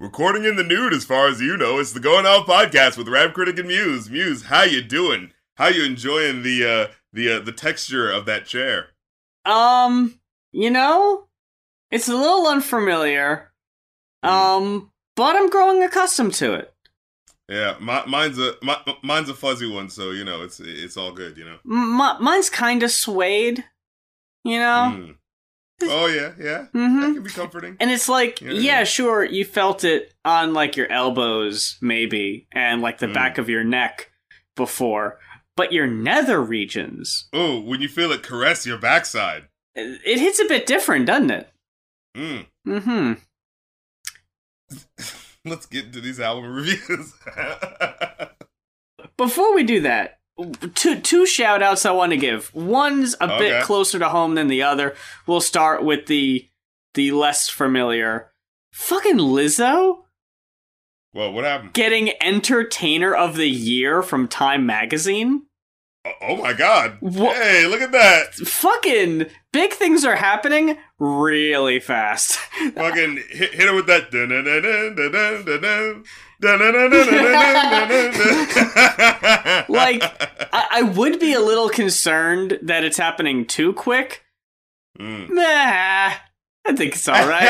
Recording in the nude, as far as you know, it's the Going Off podcast with Rap Critic and Muse. Muse, how you doing? How you enjoying the uh, the uh, the texture of that chair? Um, you know, it's a little unfamiliar. Mm. Um, but I'm growing accustomed to it. Yeah, my, mine's a my, mine's a fuzzy one, so you know it's it's all good, you know. Mine's kind of suede, you know. Mm. Oh yeah, yeah. Mm-hmm. That can be comforting. And it's like, yeah, yeah, sure, you felt it on like your elbows, maybe, and like the mm. back of your neck before, but your nether regions. Oh, when you feel it caress your backside, it hits a bit different, doesn't it? Mm. Hmm. Let's get into these album reviews. Before we do that, two two shout outs I want to give. One's a okay. bit closer to home than the other. We'll start with the the less familiar. Fucking Lizzo? Well, what happened? Getting entertainer of the year from Time magazine? Oh, oh my god. Wha- hey, look at that. Fucking big things are happening really fast. Fucking hit, hit it with that like, I-, I, would be a little concerned that it's happening too quick. Mm. Nah, I think it's all right.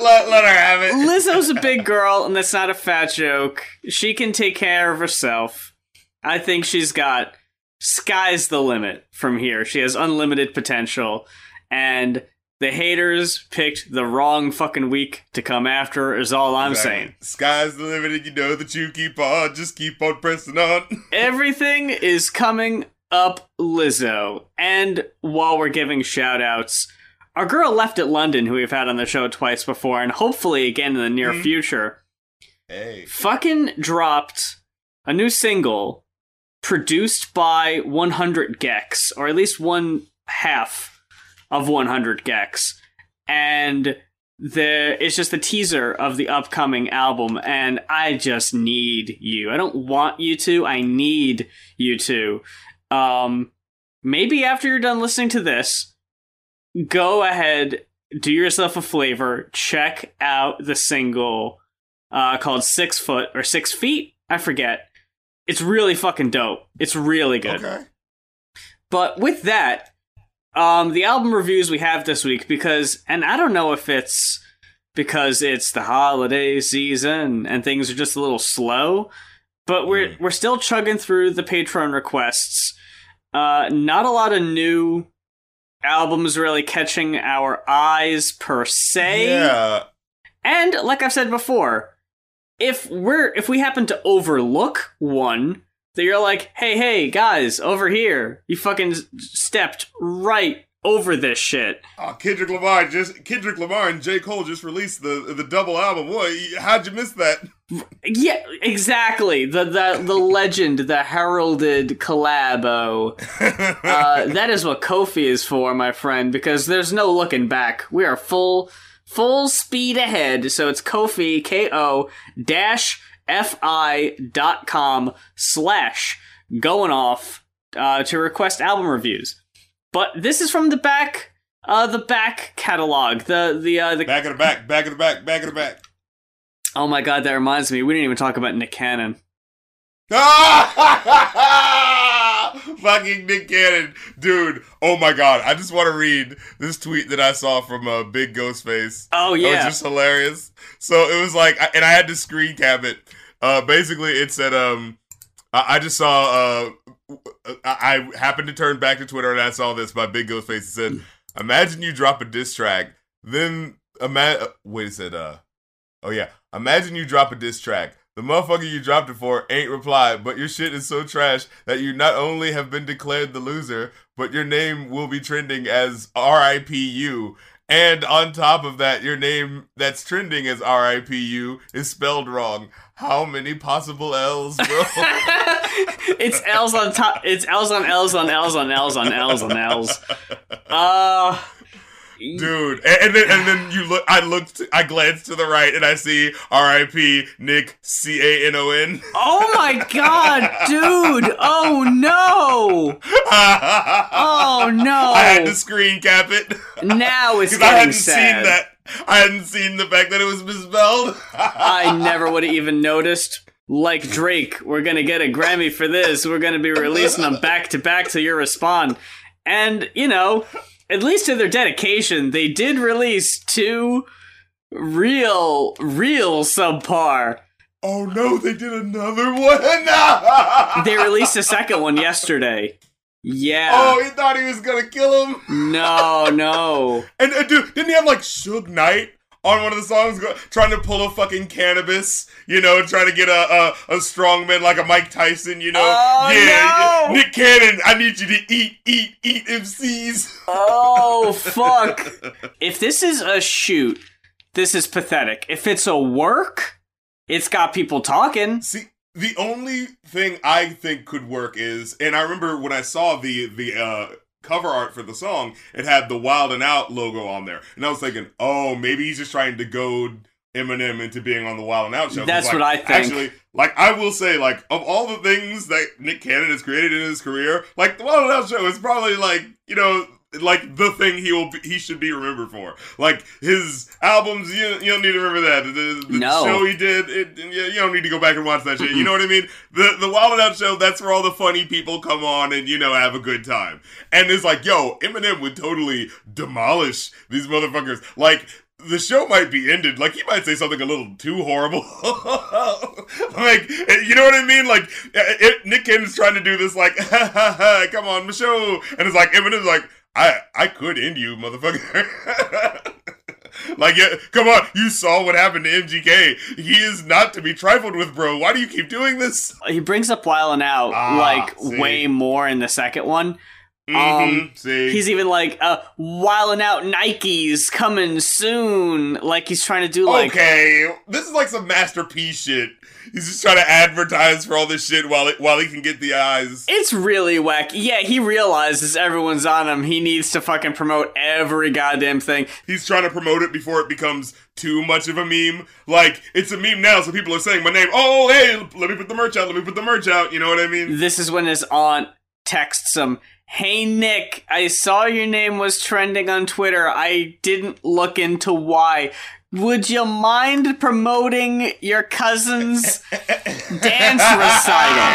let, let her have it. Lizzo's a big girl, and that's not a fat joke. She can take care of herself. I think she's got sky's the limit from here. She has unlimited potential, and the haters picked the wrong fucking week to come after. Is all I'm Exactly. saying. Sky's the limit, and you know that you keep on, just keep on pressing on. Everything is coming up Lizzo. And while we're giving shout outs, our girl left at London, who we've had on the show twice before, and hopefully again in the near Mhm. future, Hey, fucking dropped a new single produced by 100 gecs, or at least one half of 100 gecs. And the it's just the teaser of the upcoming album and I just need you. I don't want you to, I need you to. Um maybe after you're done listening to this, go ahead, do yourself a flavor, check out the single uh, called Six Foot or Six Feet. I forget. It's really fucking dope. It's really good. okay. But with that, um, the album reviews we have this week because, and I don't know if it's because it's the holiday season and things are just a little slow, but we're Mm. we're still chugging through the Patreon requests. Uh, not a lot of new albums really catching our eyes per se. Yeah. And like I've said before, if we're if we happen to overlook one, that you're like, hey, hey, guys, over here, you fucking stepped right over this shit. Oh, Kendrick Lamar just Kendrick Lamar and J Cole just released the the double album. What? How'd you miss that? Yeah, exactly. The the the legend, the heralded collabo. Uh, that is what Ko-fi is for, my friend, because there's no looking back. We are full full speed ahead. So it's Ko-fi K O dash F I dot com slash going off uh, to request album reviews. But this is from the back uh the back catalog. The the uh the back of the back, back of the back, back of the back. Oh my god, that reminds me, we didn't even talk about Nick Cannon. Fucking Nick Cannon, dude! Oh my god! I just want to read this tweet that I saw from uh, Big Ghostface. Oh yeah. it was just hilarious. So it was like, and I had to screen cap it. Uh, basically, it said, um, I, I just saw, uh, I, I happened to turn back to Twitter and I saw this by Big Ghostface. It said, imagine you drop a diss track, then, ima- wait, it said, uh, oh yeah, imagine you drop a diss track. The motherfucker you dropped it for ain't replied, but your shit is so trash that you not only have been declared the loser, but your name will be trending as RIPU. And on top of that, your name that's trending as RIPU is spelled wrong. How many possible L's, bro? it's L's on top. It's L's on L's on L's on L's on L's on L's. Uh, Dude, and, and then and then you look. I looked. I glanced to the right, and I see R.I.P. Nick C A N O N. oh my god, dude! Oh no! Oh no! I had to screen cap it Now it's because I hadn't sad. seen that. I hadn't seen the fact that it was misspelled. I never would have even noticed. Like Drake, we're gonna get a Grammy for this. We're gonna be releasing them back to back till you respond. And, you know, at least to their dedication, they did release two real, real subpar. Oh no, they did another one. They released a second one yesterday. Yeah. Oh, he thought he was gonna kill him. No, no. And uh, dude, didn't he have like Suge Knight on one of the songs, go, trying to pull a fucking Canibus? You know, trying to get a a, a strong man like a Mike Tyson. You know, Oh, yeah, no. Nick Cannon. I need you to eat, eat, eat MCs. Oh, fuck. If this is a shoot, this is pathetic. If it's a work, it's got people talking. See, the only thing I think could work is, and I remember when I saw the the uh, cover art for the song, it had the Wild and Out logo on there, and I was thinking, oh, maybe he's just trying to goad Eminem into being on the Wild and Out show. That's like, what I think. Actually, like I will say, like of all the things that Nick Cannon has created in his career, like the Wild and Out show is probably like you know. Like the thing he will be, he should be remembered for, like his albums. You, you don't need to remember that. The, the No. show he did, it, you don't need to go back and watch that shit. You know what I mean? The the Wild and Out show, that's where all the funny people come on and you know have a good time. And it's like, yo, Eminem would totally demolish these motherfuckers. Like the show might be ended. Like he might say something a little too horrible. like you know what I mean? Like it, Nick Cannon's trying to do this, like, come on, show, and it's like Eminem's like, I I could end you, motherfucker. Like, yeah, come on, you saw what happened to MGK. He is not to be trifled with, bro. Why do you keep doing this? He brings up Wild and Out Ah, like see. way more in the second one. Mhm, see, He's even like, uh, Wild and Out Nikes coming soon. Like he's trying to do like okay. This is like some masterpiece shit. He's just trying to advertise for all this shit while it, while he can get the eyes. It's really whack. Yeah, he realizes everyone's on him. He needs to fucking promote every goddamn thing. He's trying to promote it before it becomes too much of a meme. Like it's a meme now, so people are saying my name. Oh, hey, let me put the merch out. Let me put the merch out. You know what I mean? This is when his aunt texts him, Hey Nick, I saw your name was trending on Twitter. I didn't look into why. Would you mind promoting your cousin's dance recital?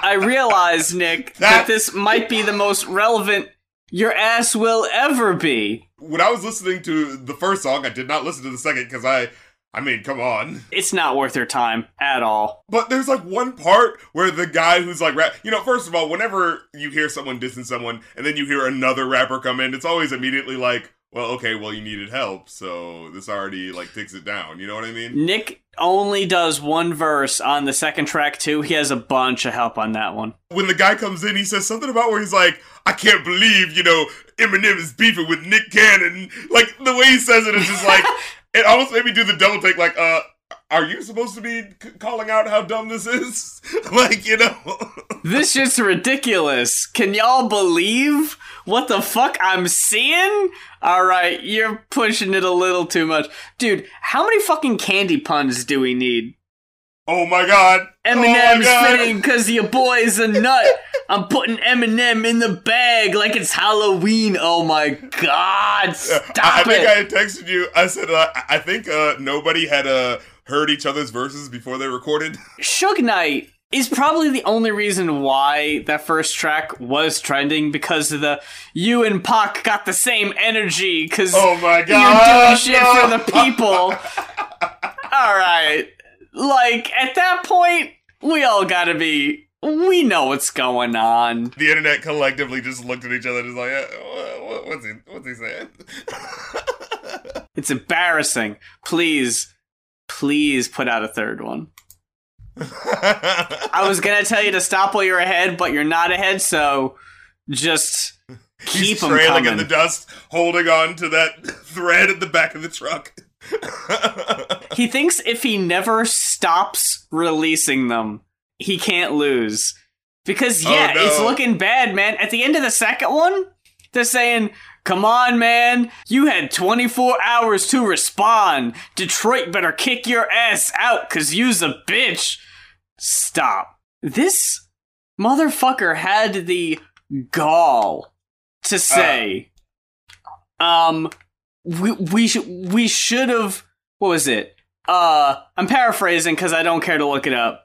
I realize, Nick, that That- this might be the most relevant your ass will ever be. when I was listening to the first song, I did not listen to the second because I, I mean, come on. It's not worth your time at all. But there's like one part where the guy who's like rap, you know, first of all, whenever you hear someone dissing someone and then you hear another rapper come in, it's always immediately like, well, okay, well, you needed help, so this already like takes it down. You know what I mean? Nick only does one verse on the second track, too. He has a bunch of help on that one. When the guy comes in, he says something about where he's like, I can't believe, you know, Eminem is beefing with Nick Cannon. Like the way he says it is just like, it almost made me do the double take, like, uh, are you supposed to be c- calling out how dumb this is? like, you know. This shit's ridiculous. Can y'all believe what the fuck I'm seeing? Alright, you're pushing it a little too much. Dude, how many fucking candy puns do we need? Oh my god. oh Eminem's God. fitting cause your boy's a nut. I'm putting Eminem in the bag like it's Halloween. Oh my god, stop I, I think. I texted you. I said uh, I think uh, nobody had uh, heard each other's verses before they recorded. Suge Knight is probably the only reason why that first track was trending because of the you and Pac got the same energy because Oh my you're god! doing shit no. for the people. All right, like at that point, we all gotta be. We know what's going on. The internet collectively just looked at each other and was like, uh, what- what- "What's he? What's he saying?" It's embarrassing. Please, please put out a third one. I was gonna tell you to stop while you're ahead, but you're not ahead, so just keep He's trailing in the dust, holding on to that thread at the back of the truck. He thinks if he never stops releasing them, he can't lose. Because Oh, yeah, no. it's looking bad, man. At the end of the second one, they're saying, "Come on, man. You had 24 hours to respond. Detroit better kick your ass out cuz you's a bitch." Stop. This motherfucker had the gall to say, um, we we sh- we should have what was it? Uh, I'm paraphrasing because I don't care to look it up.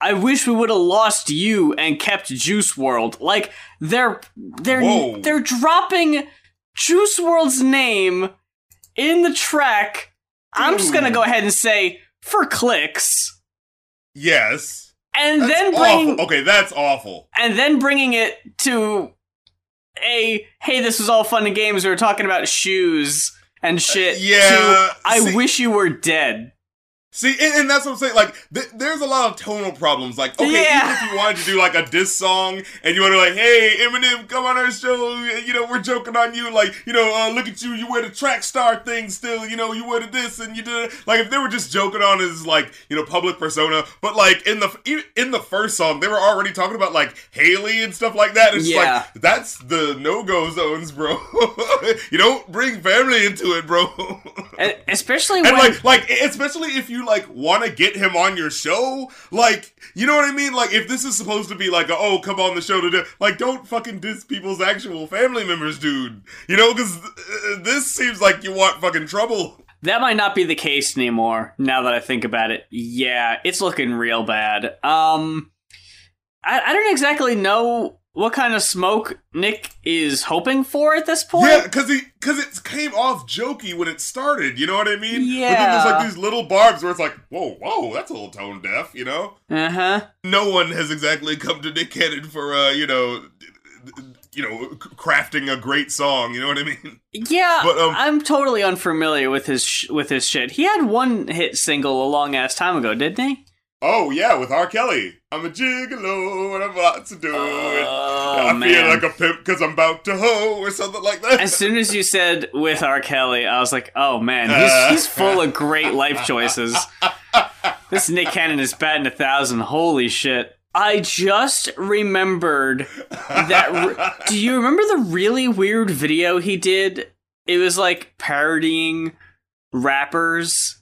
I wish we would have lost you and kept Juice WRLD. Like they're they're Whoa. they're dropping Juice WRLD's name in the track. I'm just gonna go ahead and say for clicks, Yes. and That's then bring awful. Okay, that's awful. and then bringing it to a hey, this was all fun and games. We were talking about shoes and shit. Uh, yeah, to, I see- wish you were dead. See, and, and that's what I'm saying. Like, th- there's a lot of tonal problems. Like, okay, Yeah. even if you wanted to do like a diss song, and you want to like, hey, Eminem, come on our show. You know, we're joking on you. Like, you know, uh, look at you. You wear the track star thing still. You know, you wear the this and you did it. like if they were just joking on his like you know public persona. But like in the in the first song, they were already talking about like Hailie and stuff like that. It's just Yeah. like that's the no go zones, bro. you don't bring family into it, bro. Especially And when like, like, especially if you like want to get him on your show, like, you know what I mean? Like, if this is supposed to be like, a, oh, come on the show to do, like, don't fucking diss people's actual family members, dude. You know, because uh, this seems like you want fucking trouble. that might not be the case anymore. Now that I think about it, yeah, it's looking real bad. Um, I, I don't exactly know what kind of smoke Nick is hoping for at this point. Yeah, because he, because it came off jokey when it started. You know what I mean? But then there's like these little barbs where it's like, whoa, whoa, that's a little tone deaf. You know? Uh huh. no one has exactly come to Nick Cannon for uh, you know, you know, crafting a great song. You know what I mean? Yeah, But, um, I'm totally unfamiliar with his sh- with his shit. He had one hit single a long ass time ago, didn't he? Oh yeah, with R. Kelly. I'm a gigolo and I'm about to do it. Oh I man! feel like a pimp because I'm about to hoe or something like that. as soon as you said with R. Kelly, I was like, oh man, he's, uh-huh. he's full of great life choices. This Nick Cannon is batting a thousand. Holy shit. I just remembered that. Re- do you remember the really weird video he did? It was like parodying rappers.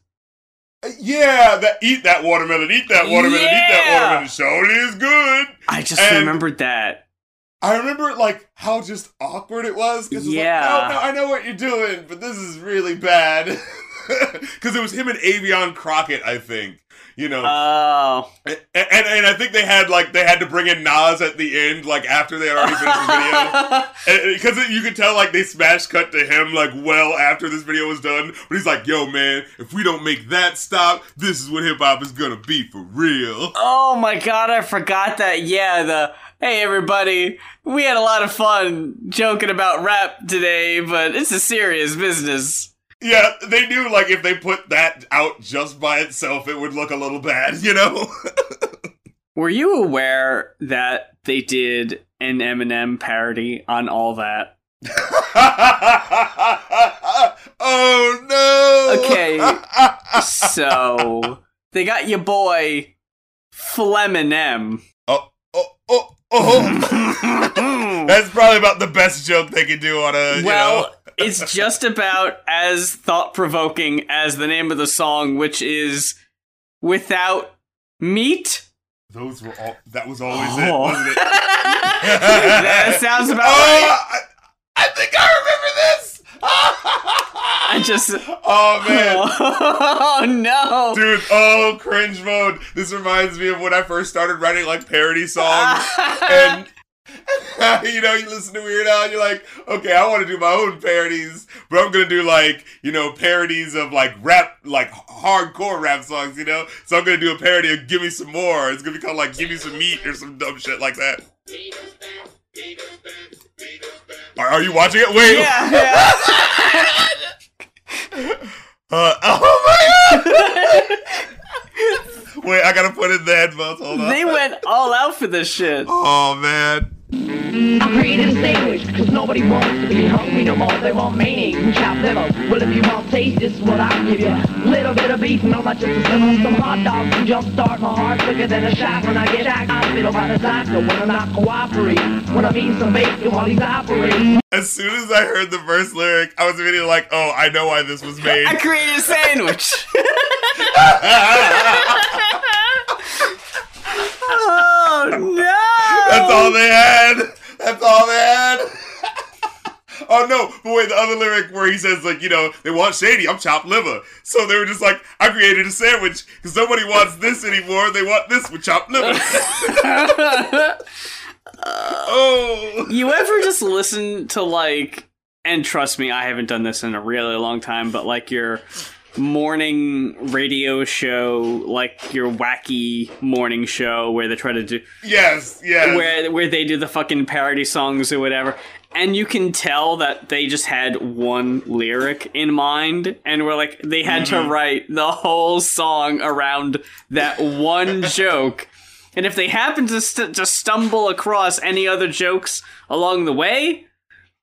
Yeah, that eat that watermelon, eat that watermelon, eat that watermelon. Surely is good. I just And- remembered that. I remember like how just awkward it was because Yeah. like, no, no, I know what you're doing, but this is really bad. Because it was him and Affion Crockett, I think. You know, Oh. and, and and I think they had like they had to bring in Nas at the end, like after they had already finished the video. because you could tell like they smash cut to him like well after this video was done but he's like yo man if we don't make that stop this is what hip-hop is gonna be for real Oh my god, I forgot that. Yeah, the hey everybody, we had a lot of fun joking about rap today, but it's a serious business. Yeah they knew like if they put that out just by itself it would look a little bad you know Were you aware that they did an Eminem parody on all that? oh no Okay. So they got your boy Fleminem. oh oh oh oh, oh. That's probably about the best joke they could do on a you know Well, it's just about as thought provoking as the name of the song, which is Without Meat. Those were all. That was always Oh. it, wasn't it? that sounds about oh, right. I, I think I remember this. I just. oh man, oh, oh no! dude. Oh, cringe mode. This reminds me of when I first started writing like parody songs, and you know, you listen to Weird Al, and you're like, okay, I want to do my own parodies, but I'm gonna do like, you know, parodies of like rap, like hardcore rap songs, you know. So I'm gonna do a parody of "Give Me Some More." It's gonna be called like "Give Me Some Meat" or some dumb shit like that. Are, are you watching it? Wait. yeah, yeah. Uh, oh my god! Wait, I gotta put in the headphones. Hold on. they went all out for this shit. Oh man. I created a sandwich, cause nobody wants to be hungry no more. They want mayonnaise chop chopped liver. Well, if you want taste, this is what I'll give you. Little bit of beef, no not just a sliver. Some hot dogs to jumpstart my heart quicker than a shot when I get shot. I fiddle by the doctor when I'm not cooperating. When I'm eating some bacon while he's operating. As soon as I heard the first lyric, I was immediately like, "Oh, I know why this was made." I created a sandwich. oh no! That's all they had. That's all they had. Oh no! But wait, the other lyric where he says like, you know, they want shady, I'm chopped liver. So they were just like, I created a sandwich because nobody wants this anymore. They want this with chopped liver. oh, you ever just listen to like and trust me i haven't done this in a really long time but like your morning radio show like your wacky morning show where they try to do yes, yes. where where they do the fucking parody songs or whatever. And you can tell that they just had one lyric in mind and we're like they had to mm-hmm. write the whole song around that one joke. And if they happen to st- to stumble across any other jokes along the way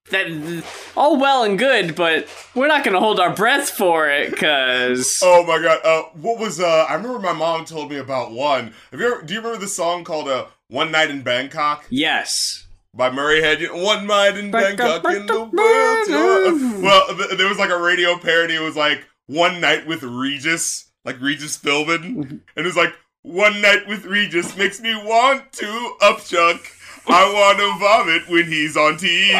that all well and good but we're not going to hold our breath for it cuz Oh my god! Uh, what was uh? I remember my mom told me about one. Have you ever? Do you remember the song called "Uh One Night in Bangkok" yes by Murray Head? One night in Bangkok, Bangkok in the world. Well, th- there was like a radio parody. It was like "One Night with Regis," like Regis Philbin, and it was like "One Night with Regis makes me want to upchuck." I want to vomit when he's on TV.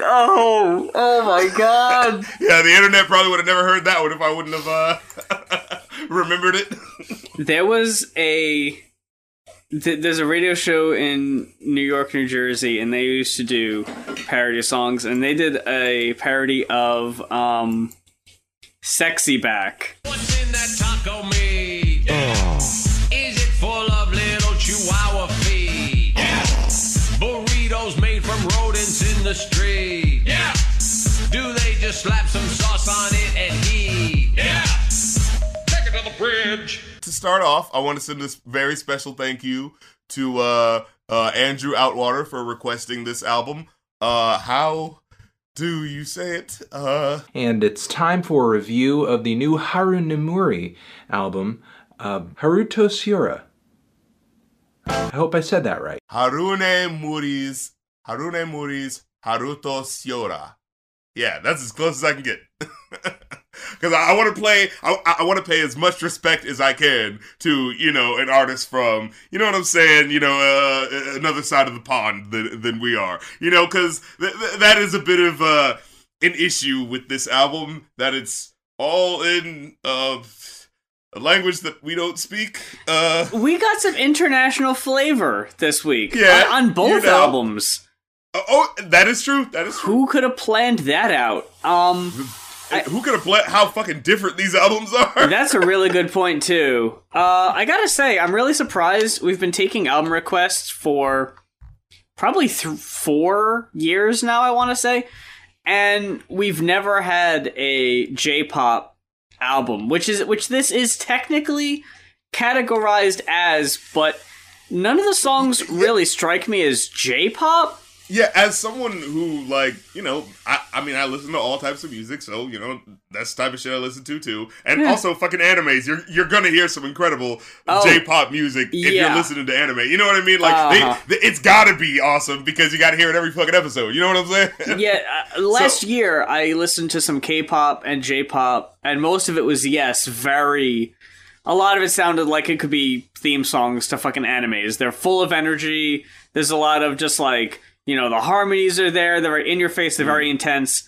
oh oh my god yeah, the internet probably would have never heard that one if I wouldn't have uh, remembered it. There was a th- there's a radio show in New York, New Jersey, and they used to do parody songs, and they did a parody of um, "Sexy Back." What's in that taco just slap some sauce on it and heat? Yeah. Take it to the fridge. to start off, I want to send this very special thank you to uh, uh, Andrew Outwater for requesting this album. Uh, how do you say it? Uh, And it's time for a review of the new Haru Nemuri album, uh, Haruto Sura. I hope I said that right. Haru Nemuri's Haru Nemuri's Haruto Siora. Yeah, that's as close as I can get. Because I, I want to play, I, I want to pay as much respect as I can to, you know, an artist from, you know what I'm saying, you know, uh, another side of the pond than, than we are. You know, because th- th- that is a bit of uh, an issue with this album, that it's all in uh, a language that we don't speak. Uh, We got some international flavor this week Yeah, on, on both you know. albums. Oh, that is true. That is true. Who could have planned that out? Um, Who could have played how fucking different these albums are? That's a really good point too. Uh, I gotta say, I'm really surprised. We've been taking album requests for probably th- four years now. I want to say, and we've never had a J-pop album, which is which this is technically categorized as, but none of the songs really strike me as J-pop. Yeah, as someone who like, you know, I, I mean, I listen to all types of music, so you know, that's the type of shit I listen to too, and Yeah. also fucking animes. You're you're gonna hear some incredible Oh, J-pop music if yeah. you're listening to anime. You know what I mean? Like, Uh-huh. they, they- it's gotta be awesome because you gotta hear it every fucking episode. You know what I'm saying? yeah, uh, last So- year I listened to some K-pop and J-pop, and most of it was yes, very. A lot of it sounded like it could be theme songs to fucking animes. They're full of energy. There's a lot of just like you know the harmonies are there. They're in your face. They're very intense.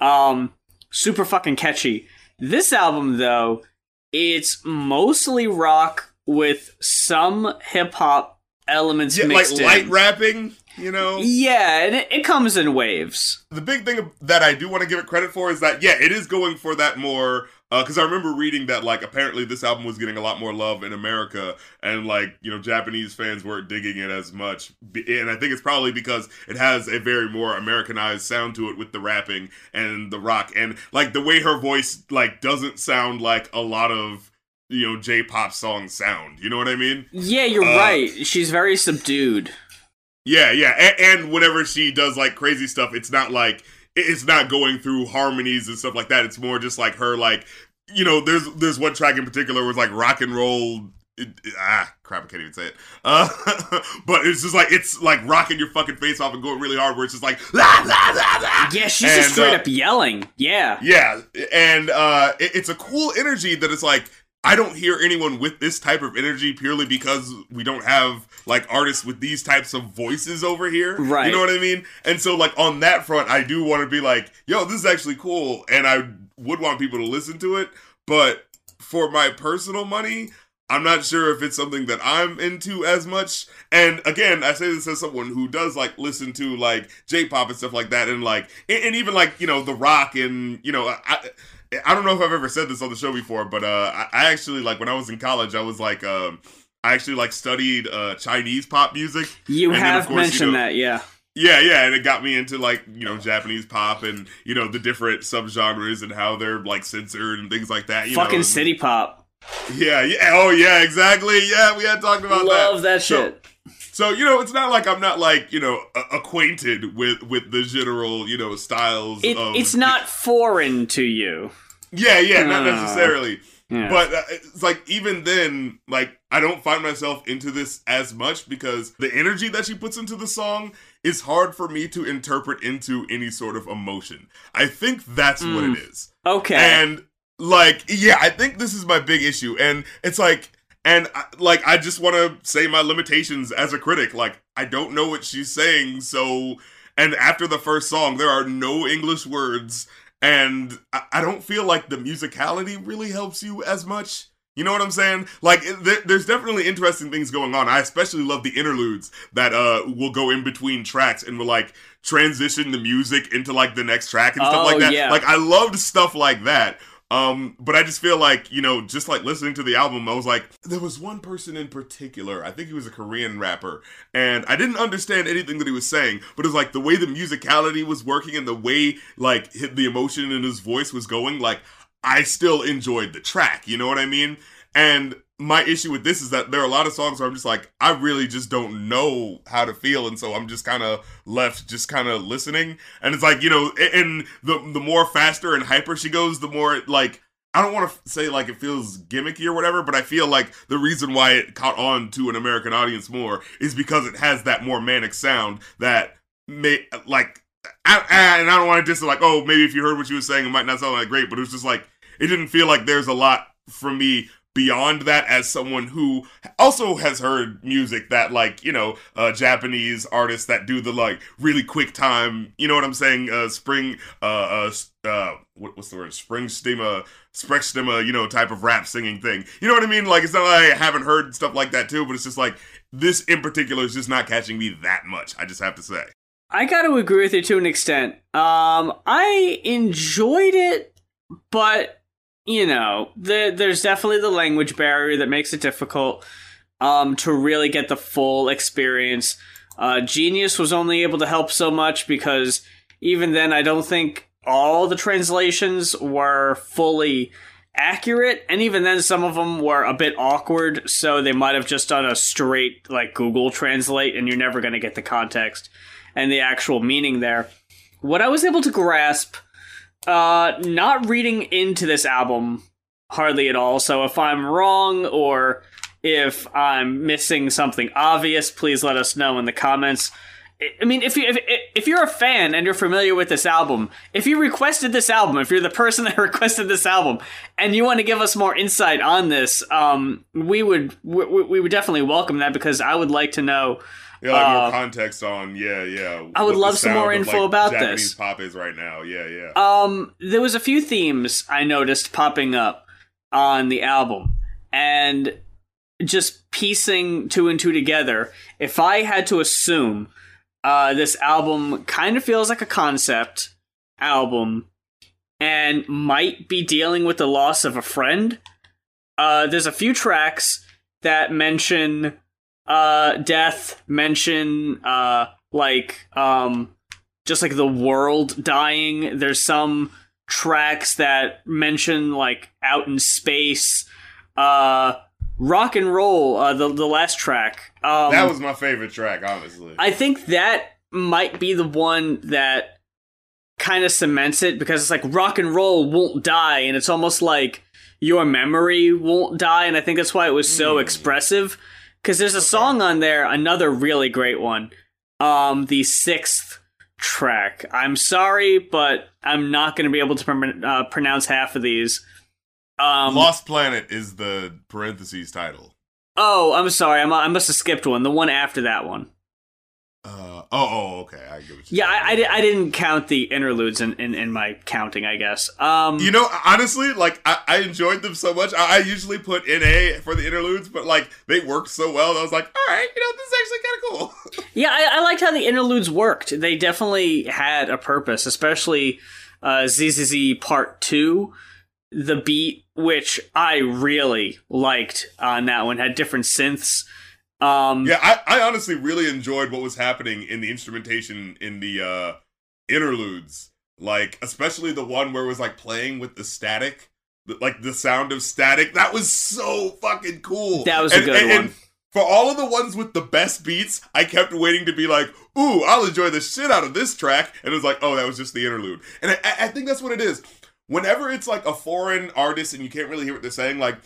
Um, super fucking catchy. This album though, it's mostly rock with some hip hop elements Yeah, like mixed light rapping. You know, Yeah, and it, it comes in waves. the big thing that I do want to give it credit for is that yeah, it is going for that more. Because I remember reading that like apparently this album was getting a lot more love in America, and like you know Japanese fans weren't digging it as much, and I think it's probably because it has a very more Americanized sound to it with the rapping and the rock, and like the way her voice like doesn't sound like a lot of you know J-pop songs sound. You know what I mean? Yeah, you're Uh, right. She's very subdued. Yeah, yeah, and, and whenever she does like crazy stuff, it's not like it's not going through harmonies and stuff like that. It's more just like her, like you know. There's there's one track in particular where it's like rock and roll. It, it- ah, crap! I can't even say it. Uh, but it's just like it's like rocking your fucking face off and going really hard. Where it's just like la la la la. Yeah, she's just And, straight uh, up yelling. Yeah. Yeah, and uh, it, it's a cool energy that it's like I don't hear anyone with this type of energy purely because we don't have like artists with these types of voices over here. Right. You know what I mean? And so like on that front, I do want to be like, yo, this is actually cool. And I would want people to listen to it. But for my personal money, I'm not sure if it's something that I'm into as much. And again, I say this as someone who does like listen to like J-pop and stuff like that, and like and, and even like you know the rock and you know I. I don't know if I've ever said this on the show before, but uh, I, I actually like when I was in college, I was like, um, I actually like studied uh, Chinese pop music. You And then, of have you mentioned know- that, yeah. Yeah, yeah, and it got me into like you know Japanese pop and you know the different subgenres and how they're like censored and things like that. You Fucking know? city pop. Yeah, yeah, oh yeah, exactly. Yeah, we had talked about that. Love that shit. So you know, it's not like I'm not like you know a- acquainted with with the general you know styles. It, of it's not foreign to you. Yeah, yeah, not Ah. necessarily. Yeah. But uh, it's like even then, like I don't find myself into this as much because the energy that she puts into the song is hard for me to interpret into any sort of emotion. I think that's what Mm. it is. okay. And like, yeah, I think this is my big issue. And it's like, and I- like, I just want to say my limitations as a critic. Like, I don't know what she's saying. So, and after the first song, there are no English words. And I, I don't feel like the musicality really helps you as much. You know what I'm saying? Like, there's definitely interesting things going on. I especially love the interludes that uh will go in between tracks and will like transition the music into like the next track and stuff Oh, like that. yeah. Like, I loved stuff like that. Um, but I just feel like, you know, just like listening to the album, I was like, there was one person in particular, I think he was a Korean rapper, and I didn't understand anything that he was saying, but it was like the way the musicality was working and the way like the emotion in his voice was going, like I still enjoyed the track, you know what I mean? And my issue with this is that there are a lot of songs where I'm just like, I really just don't know how to feel, and so I'm just kind of left, just kind of listening. And it's like, you know, and the the more faster and hyper she goes, the more like I don't want to say like it feels gimmicky or whatever, but I feel like the reason why it caught on to an American audience more is because it has that more manic sound that may like. I, and I don't want to just like, oh, maybe if you heard what she was saying, it might not sound that great, but it was just like it didn't feel like there's a lot for me beyond that as someone who also has heard music that like you know uh japanese artists that do the like really quick time you know what i'm saying? Uh spring uh uh, uh what, what's the word? Spring stima Sprechstimme you know type of rap singing thing. You know what i mean? Like it's not like i haven't heard stuff like that too but it's just like this in particular is just not catching me that much i just have to say. I got to agree with you to an extent. Um, I enjoyed it, but you know, the, there's definitely the language barrier that makes it difficult um, to really get the full experience. Uh, Genius was only able to help so much because even then, I don't think all the translations were fully accurate, and even then, some of them were a bit awkward. So they might have just done a straight like Google Translate, and you're never going to get the context and the actual meaning there. What I was able to grasp, uh, not reading into this album hardly at all. So if I'm wrong or if I'm missing something obvious, please let us know in the comments. I- mean, if you if, if you're a fan and you're familiar with this album, if you requested this album, if you're the person that requested this album, and you want to give us more insight on this, um, we would we, we would definitely welcome that because I would like to know yeah like Uh, more context on yeah yeah I would love some more info like, about japanese this. pop is right now yeah yeah Um, there was a few themes I noticed popping up on the album, and just piecing two and two together. If I had to assume, uh, this album kind of feels like a concept album, and might be dealing with the loss of a friend. Uh, there's a few tracks that mention uh death, mention uh like um just like the world dying. There's some tracks that mention like out in space. Uh rock and roll, uh the the last track. Um that was my favorite track honestly I think that might be the one that kind of cements it because it's like rock and roll won't die and it's almost like your memory won't die and I think that's why it was so expressive cuz there's a song on there another really great one um the 6th track I'm sorry but I'm not going to be able to pron- uh, pronounce half of these Um, Lost Planet is the parentheses title. oh, I'm sorry. I'm, I must have skipped one. The one after that one. Uh, oh, oh, okay. I get what you're Yeah. I, I, I didn't count the interludes in, in, in my counting, I guess. Um, You know, honestly, like I, I enjoyed them so much. I, I usually put NA for the interludes, but like they worked so well. That I was like, all right, you know, this is actually kind of cool. Yeah, I, I liked how the interludes worked. They definitely had a purpose, especially uh, ZZZ Part 2. The beat, which I really liked on that one, had different synths. Um, yeah, I, I honestly really enjoyed what was happening in the instrumentation in the uh interludes. Like, especially the one where it was like playing with the static, the, like the sound of static. That was so fucking cool. That was a good one. for all of the ones with the best beats, I kept waiting to be like, "Ooh, I'll enjoy the shit out of this track," and it was like, "Oh, that was just the interlude." And I, I think that's what it is. Whenever it's like a foreign artist and you can't really hear what they're saying, like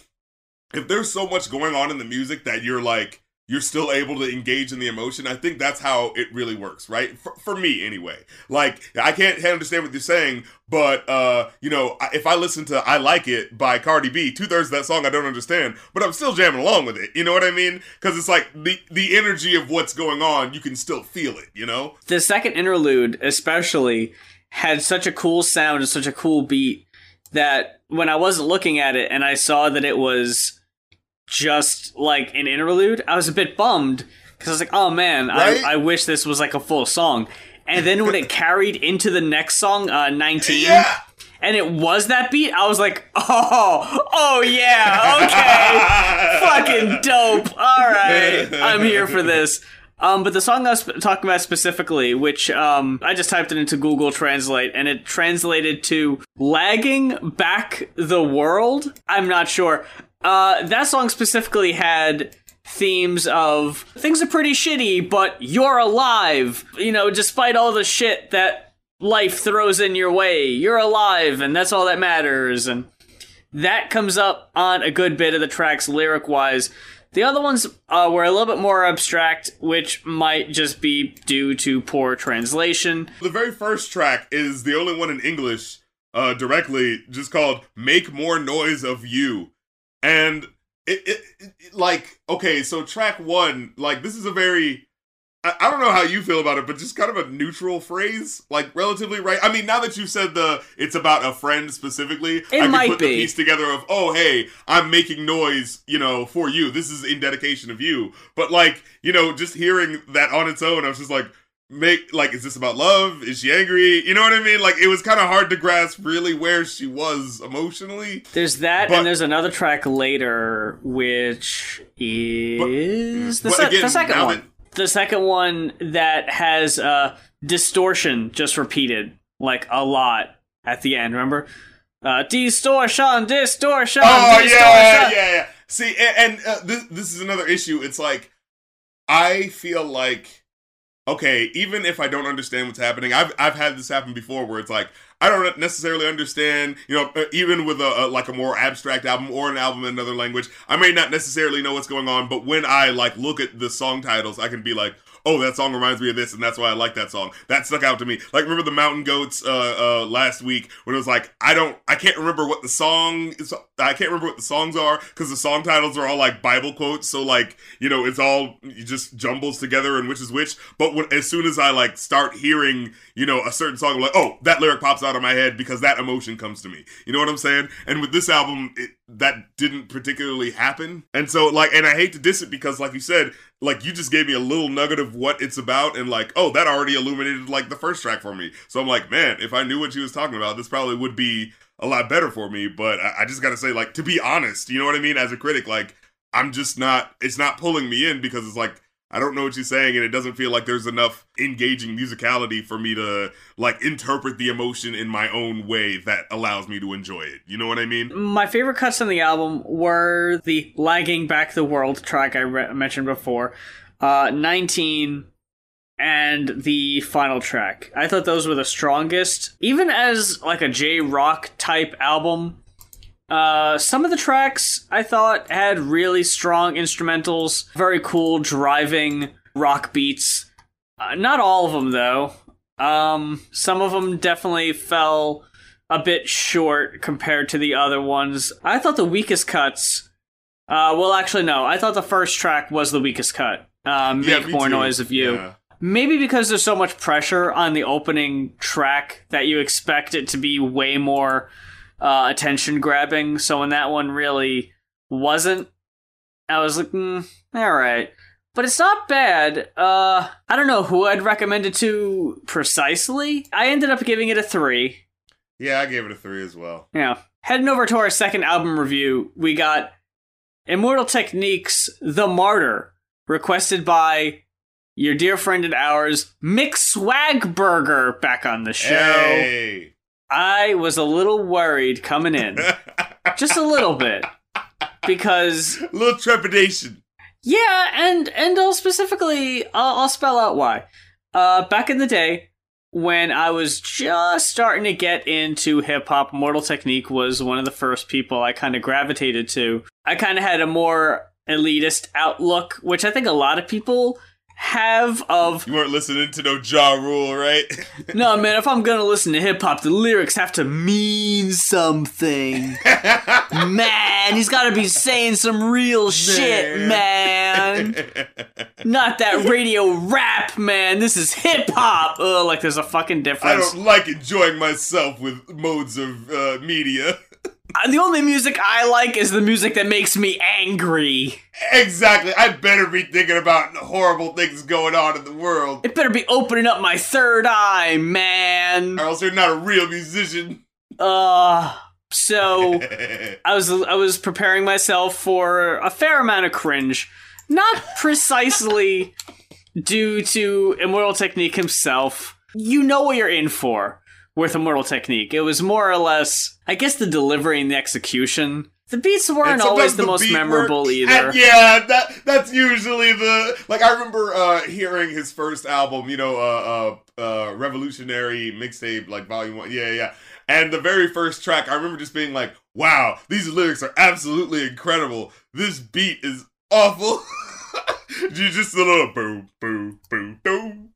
if there's so much going on in the music that you're like you're still able to engage in the emotion i think that's how it really works right? For, for me anyway. Like i can't understand what you're saying but uh you know if i listen to i like it by cardi b two-thirds of that song i don't understand but i'm still jamming along with it. You know what i mean? Because it's like the the energy of what's going on you can still feel it you know? The second interlude, especially, had such a cool sound and such a cool beat that when I wasn't looking at it and I saw that it was just like an interlude, I was a bit bummed because I was like, oh man, Right? I, I wish this was like a full song. And then when it carried into the next song, uh, 19, yeah and it was that beat, I was like, oh, oh yeah, okay fucking dope. All right, I'm here for this. Um, but the song I was talking about specifically, which um, I just typed it into Google Translate, and it translated to "lagging back the world." I'm not sure. Uh, that song specifically had themes of things are pretty shitty, but you're alive. You know, despite all the shit that life throws in your way, you're alive, and that's all that matters. And that comes up on a good bit of the tracks lyric wise. The other ones uh, were a little bit more abstract, which might just be due to poor translation. the very first track is the only one in English uh directly just called Make More Noise of You. And it, it, it like okay, so track 1, like this is a very I, I don't know how you feel about it, but just kind of a neutral phrase, like relatively right. I mean, now that you said the it's about a friend specifically, I can might put be. the piece together of oh hey, I'm making noise, you know, for you. This is in dedication of you. But like, you know, just hearing that on its own, I was just like, make like is this about love is she angry you know what i mean like it was kind of hard to grasp really where she was emotionally There's that, But- and there's another track later, which is the, but se- again, the second one. that- The second one that has uh, distortion just repeated like a lot at the end. Remember, uh, distortion, distortion, oh distortion. yeah yeah yeah see and, and uh, this, this is another issue it's like i feel like okay even if i don't understand what's happening i've i've had this happen before where it's like i don't necessarily understand you know uh, even with a, a like a more abstract album or an album in another language i may not necessarily know what's going on but when i like look at the song titles i can be like oh that song reminds me of this and that's why i like that song. That stuck out to me. Like remember the mountain goats uh uh last week when it was like i don't i can't remember what the song is i can't remember what the songs are because the song titles are all like bible quotes so like you know it's all it just jumbles together and which is which. But when as soon as i like start hearing you know a certain song I'm like oh that lyric pops out of my head because that emotion comes to me. You know what i'm saying? And with this album it, that didn't particularly happen. And so like and i hate to diss it because like you said like you just gave me a little nugget of what it's about and like oh that already illuminated like the first track for me. So i'm like man if i knew what she was talking about this probably would be a lot better for me. But i, I just gotta say like to be honest you know what i mean? As a critic like i'm just not it's not pulling me in because it's like I don't know what she's saying, and it doesn't feel like there's enough engaging musicality for me to like interpret the emotion in my own way that allows me to enjoy it. You know what I mean? My favorite cuts on the album were the lagging back the world track I re- mentioned before, uh, 19, and the final track. I thought those were the strongest. Even as like a J rock type album, uh, some of the tracks I thought had really strong instrumentals, very cool driving rock beats. Uh, not all of them though. Um, some of them definitely fell a bit short compared to the other ones. I thought the weakest cuts. Uh, well, actually, no. I thought the first track was the weakest cut. Uh, Make Yeah, more too. noise of you. Yeah. Maybe because there's so much pressure on the opening track that you expect it to be way more uh, attention grabbing. So when that one really wasn't, I was like, mm, all right. But it's not bad. Uh, I don't know who I'd recommend it to precisely. I ended up giving it a three. Yeah, I gave it a three as well. Yeah. Heading over to our second album review, we got Immortal Techniques The Martyr, requested by your dear friend and ours, Mick Swagburger, back on the show. Hey. I was a little worried coming in. Just a little bit. Because a little trepidation. yeah, and and I'll specifically I'll, I'll spell out why. Uh, back in the day, when I was just starting to get into hip hop, Mortal Technique was one of the first people I kind of gravitated to. I kind of had a more elitist outlook, which I think a lot of people have of You weren't listening to no Ja Rule, right? no man if i'm gonna listen to hip-hop the lyrics have to mean something man he's gotta be saying some real shit man not that radio rap man this is hip-hop Ugh, like there's a fucking difference. I don't like enjoying myself with modes of uh, media. Uh, the only music i like is the music that makes me angry exactly. I better be thinking about horrible things going on in the world, it better be opening up my third eye man or else you're not a real musician. uh so I was I was preparing myself for a fair amount of cringe, not precisely due to Immortal Technique himself. You know what you're in for with Immortal Technique. It was more or less, I guess, the delivery and the execution. The beats weren't always sometimes the, most memorable work- either. yeah, that that's usually the like. I remember uh, hearing his first album, you know, uh, uh, uh, Revolutionary mixtape, like Volume One. Yeah, yeah. And the very first track, I remember just being like, "Wow, these lyrics are absolutely incredible. This beat is awful." you just a little boo, boo, boo, boo.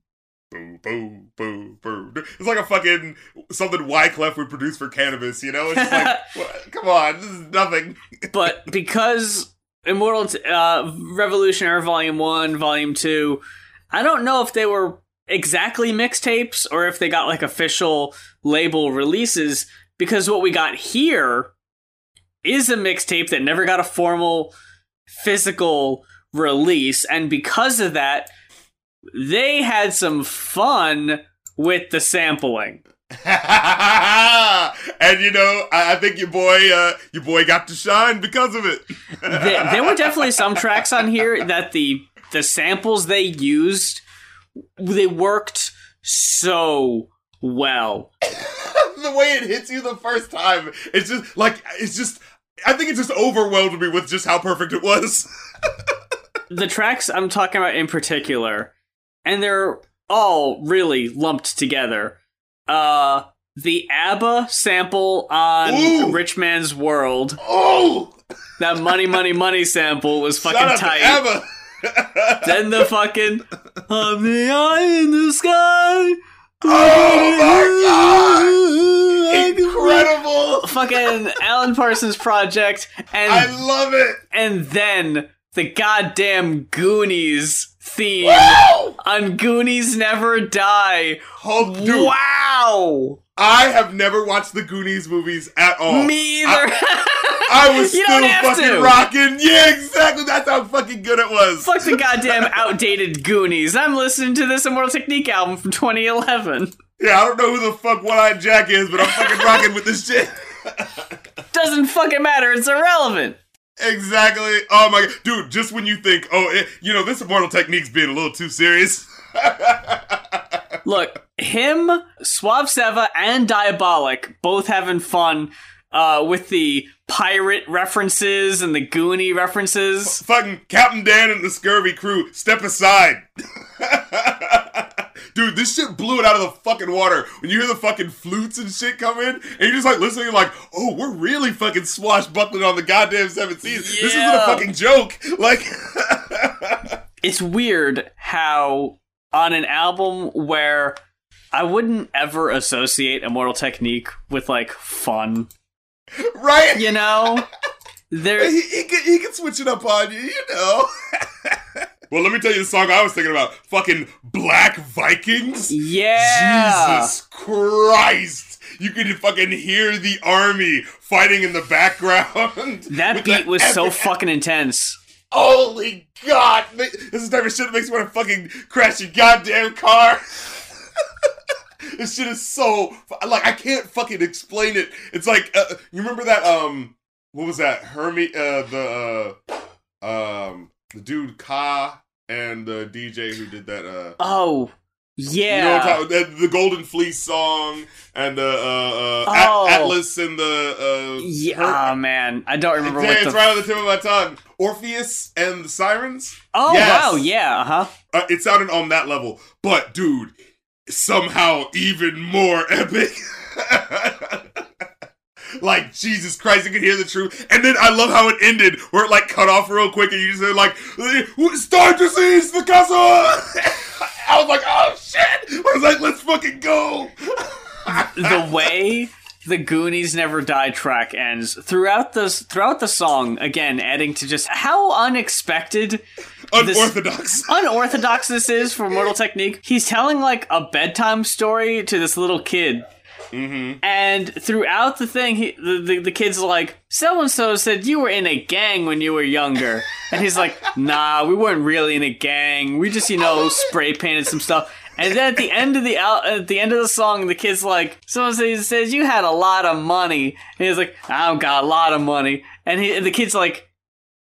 Boo, boo, boo, boo. It's like a fucking something Wyclef would produce for Canibus, you know? It's just like, what? come on, this is nothing. but because Immortal T- uh, Revolutionary Volume 1, Volume 2, I don't know if they were exactly mixtapes or if they got like official label releases because what we got here is a mixtape that never got a formal physical release and because of that they had some fun with the sampling. and you know, I, I think your boy, uh, your boy got to shine because of it. there, there were definitely some tracks on here that the the samples they used they worked so well. the way it hits you the first time, it's just like it's just. I think it just overwhelmed me with just how perfect it was. The tracks I'm talking about in particular, and they're all really lumped together. Uh the ABBA sample on Ooh. Rich Man's World, oh, that money, money, money sample was fucking shout out tight. Abba. Then the fucking I'm the eye in the sky. oh my god, incredible! Fucking Alan Parsons project, and I love it. and then the goddamn Goonies theme Wow! on Goonies Never Die. Oh, dude, Wow! I have never watched the Goonies movies at all. Me either. I was You still fucking rocking. Yeah, exactly. That's how fucking good it was. Fuck the goddamn outdated Goonies. I'm listening to this Immortal Technique album from 2011. Yeah, I don't know who the fuck One Eyed Jack is, but I'm fucking rocking with this shit. Doesn't fucking matter. It's irrelevant. Exactly. Oh my god, dude. Just when you think, oh, it, you know, this Immortal Technique's being a little too serious. Look, him, Swave Sevah, and Diabolic both having fun uh, with the pirate references and the Goonie references. fucking Captain Dan and the Scurvy crew, step aside. Dude, this shit blew it out of the fucking water. When you hear the fucking flutes and shit come in, and you're just like listening, like, oh, we're really fucking swashbuckling on the goddamn seven seas. This isn't a fucking joke. Like, It's weird how on an album where I wouldn't ever associate Immortal Technique with like fun. right? You know, there. He, he, can, he can switch it up on you, you know. well, let me tell you the song I was thinking about. Fucking Black Vikings. Yeah. Jesus Christ. You could fucking hear the army fighting in the background. That With beat was so fucking intense. Holy God! This is the type of shit that makes me want to fucking crash your goddamn car. This shit is so like I can't fucking explain it. It's like uh, you remember that um what was that Hermie uh the uh um the dude Ka and the DJ who did that uh Oh, you know yeah. the, the Golden Fleece song and the uh, uh, Oh. At- Atlas and the uh Yeah, Her- oh man, I don't remember it's the. right on the tip of my tongue. Orpheus and the Sirens. oh Yes. wow, yeah, uh huh. Uh, it sounded on that level, but dude, somehow even more epic. like Jesus Christ, you can hear the truth. And then I love how it ended, where it like cut off real quick, and you just like, "Star disease, the castle." I was like, "Oh shit!" I was like, "Let's fucking go." the way the Goonies Never Die track ends throughout the throughout the song, again adding to just how unexpected, Unorthodox. unorthodox this is for Mortal Technique. He's telling like a bedtime story to this little kid. Mm-hmm. And throughout the thing, he, the, the the kid's like, "So and so said you were in a gang when you were younger," and he's like, "Nah, we weren't really in a gang. We just, you know, spray painted some stuff." And then at the end of the al- at the end of the song, the kid's like, "Someone says, says you had a lot of money," and he's like, "I don't got a lot of money," and he and the kid's like,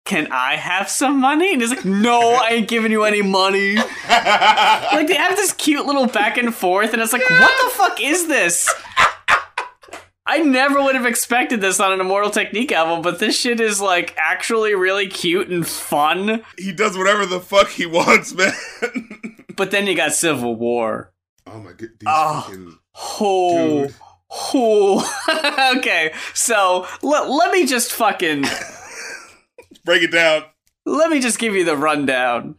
"Can I have some money?" And he's like, "No, I ain't giving you any money." like they have this cute little back and forth, and it's like, what the fuck is this? I never would have expected this on an Immortal Technique album, but this shit is like actually really cute and fun. he does whatever the fuck he wants, man. But then you got Civil War. oh my god, these Oh. fucking Oh, oh. okay, so let, let me just fucking break it down. let me just give you the rundown.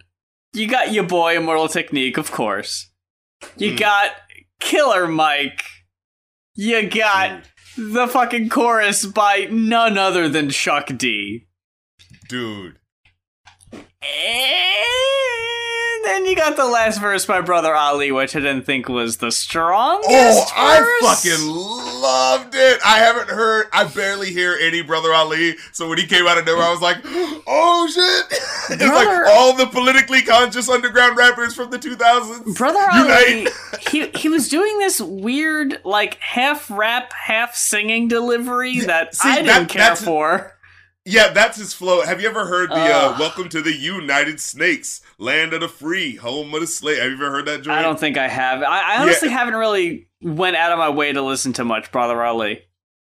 You got your boy Immortal Technique, of course. You hmm. got Killer Mike. You got the fucking chorus by none other than Chuck D. Dude. And then you got the last verse by Brother Ali, which I didn't think was the strongest. Oh, I fucking loved it. I haven't heard, I barely hear any Brother Ali. So when he came out of nowhere, I was like, oh shit. it's like all the politically conscious underground rappers from the 2000s. Brother Ali, he he was doing this weird, like half rap, half singing delivery that see, I didn't that- care for. Yeah, that's his flow. Have you ever heard the uh, Ugh. Welcome to the United Snakes, Land of the Free, Home of the Slave? Have you ever heard that joint? I don't think I have. I, I honestly haven't really went out of my way to listen to much Brother Ali.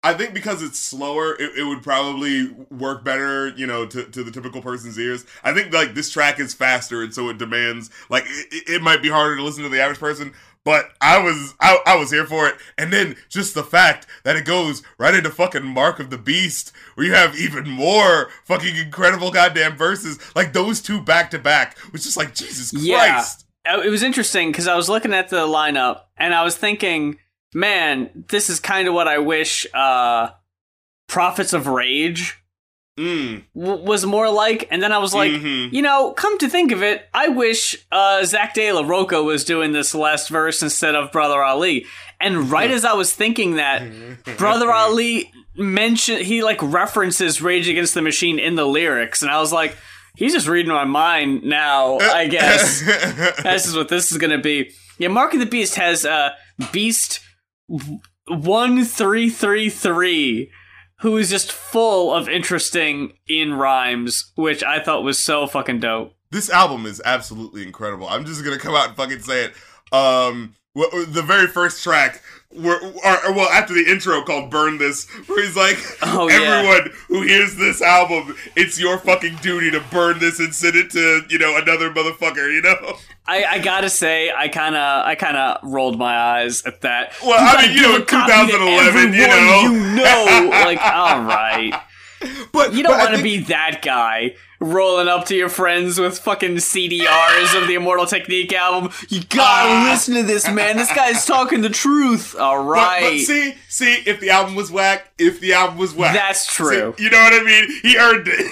I think because it's slower, it, it would probably work better, you know, to, to the typical person's ears. I think like this track is faster, and so it demands like it, it might be harder to listen to the average person. But I was I, I was here for it, and then just the fact that it goes right into fucking Mark of the Beast, where you have even more fucking incredible goddamn verses, like those two back to back, was just like Jesus Yeah. Christ. Uh, It was interesting because I was looking at the lineup and I was thinking, man, this is kind of what I wish uh, Prophets of Rage Mm. w- was more like. And then I was like, Mhm. you know, come to think of it, I wish uh, Zack de la Rocha was doing this last verse instead of Brother Ali. And right as I was thinking that, Brother Ali mentioned he like references Rage Against the Machine in the lyrics, and I was like, he's just reading my mind now, I guess. this is what this is gonna be. Yeah, Mark of the Beast has uh Beast one three three three, who is just full of interesting in rhymes, which I thought was so fucking dope. this album is absolutely incredible. I'm just gonna come out and fucking say it. Um, the very first track, or, or, well, after the intro called "Burn This," where he's like, Oh, yeah. "Everyone who hears this album, it's your fucking duty to burn this and send it to you know another motherfucker." You know? I, I gotta say, I kind of, I kind of rolled my eyes at that. Well, I mean, you know, give a copy to 2011, you know. you know, like, all right. But You don't want to think- be that guy rolling up to your friends with fucking CDRs of the Immortal Technique album. You gotta Ah. listen to this, man. This guy's talking the truth. All right. But, but see, see, if the album was whack, if the album was whack, That's true. See, you know what I mean? He earned it.